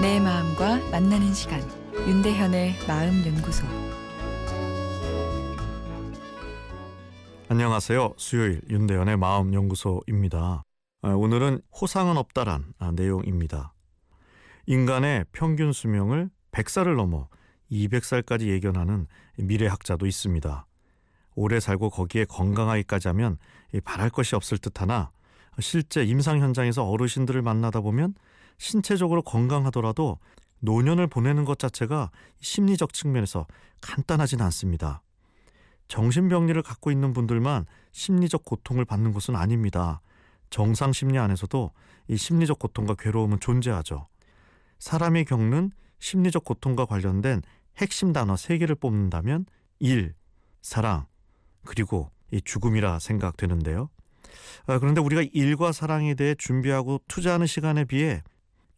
내 마음과 만나는 시간 윤대현의 마음 연구소 안녕하세요. 수요일 윤대현의 마음 연구소입니다. 아, 오늘은 호상은 없다란 아, 내용입니다. 인간의 평균 수명을 100살을 넘어 200살까지 예견하는 미래학자도 있습니다. 오래 살고 거기에 건강하기까지 하면 바랄 것이 없을 듯하나 실제 임상 현장에서 어르신들을 만나다 보면 신체적으로 건강하더라도 노년을 보내는 것 자체가 심리적 측면에서 간단하진 않습니다. 정신병리를 갖고 있는 분들만 심리적 고통을 받는 것은 아닙니다. 정상 심리 안에서도 이 심리적 고통과 괴로움은 존재하죠. 사람이 겪는 심리적 고통과 관련된 핵심 단어 세 개를 뽑는다면 일, 사랑, 그리고 이 죽음이라 생각되는데요. 아, 그런데 우리가 일과 사랑에 대해 준비하고 투자하는 시간에 비해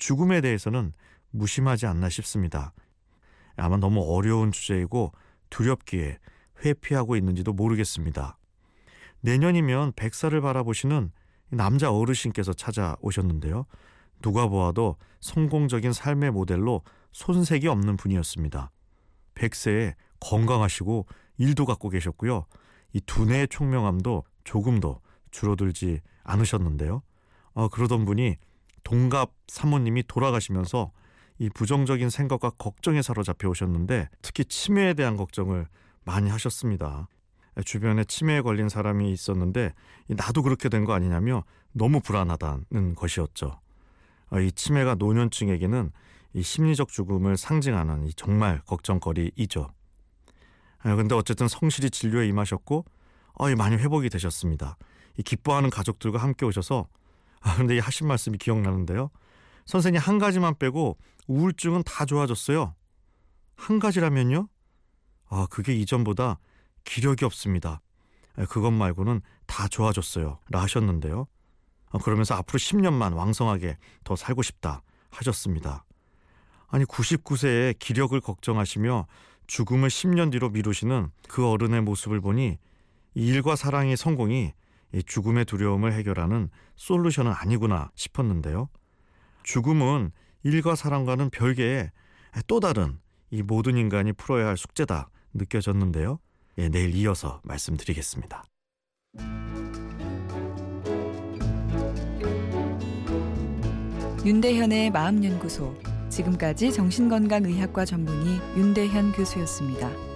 죽음에 대해서는 무심하지 않나 싶습니다. 아마 너무 어려운 주제이고 두렵기에 회피하고 있는지도 모르겠습니다. 내년이면 백살을 바라보시는 남자 어르신께서 찾아오셨는데요. 누가 보아도 성공적인 삶의 모델로 손색이 없는 분이었습니다. 백세에 건강하시고 일도 갖고 계셨고요. 이 두뇌의 총명함도 조금도 줄어들지 않으셨는데요. 어, 그러던 분이 동갑 사모님이 돌아가시면서 이 부정적인 생각과 걱정에 사로잡혀 오셨는데 특히 치매에 대한 걱정을 많이 하셨습니다. 주변에 치매에 걸린 사람이 있었는데 나도 그렇게 된 거 아니냐며 너무 불안하다는 것이었죠. 어, 이 치매가 노년층에게는 이 심리적 죽음을 상징하는 이 정말 걱정거리이죠. 아, 어쨌든 성실히 진료에 임하셨고 어, 많이 회복이 되셨습니다. 이 기뻐하는 가족들과 함께 오셔서 아, 근데 이 하신 말씀이 기억나는데요. 선생님 한 가지만 빼고 우울증은 다 좋아졌어요. 한 가지라면요? 아, 그게 이전보다 기력이 없습니다. 아, 그것 말고는 다 좋아졌어요. 라 하셨는데요. 아, 그러면서 앞으로 10년만 왕성하게 더 살고 싶다 하셨습니다. 아니 99세에 기력을 걱정하시며 죽음을 10년 뒤로 미루시는 그 어른의 모습을 보니 일과 사랑의 성공이 죽음의 두려움을 해결하는 솔루션은 아니구나 싶었는데요. 죽음은 일과 사랑과는 별개의 또 다른 이 모든 인간이 풀어야 할 숙제다 느껴졌는데요. 예, 내일 이어서 말씀드리겠습니다. 윤대현의 마음연구소 지금까지 정신건강의학과 전문의 윤대현 교수였습니다.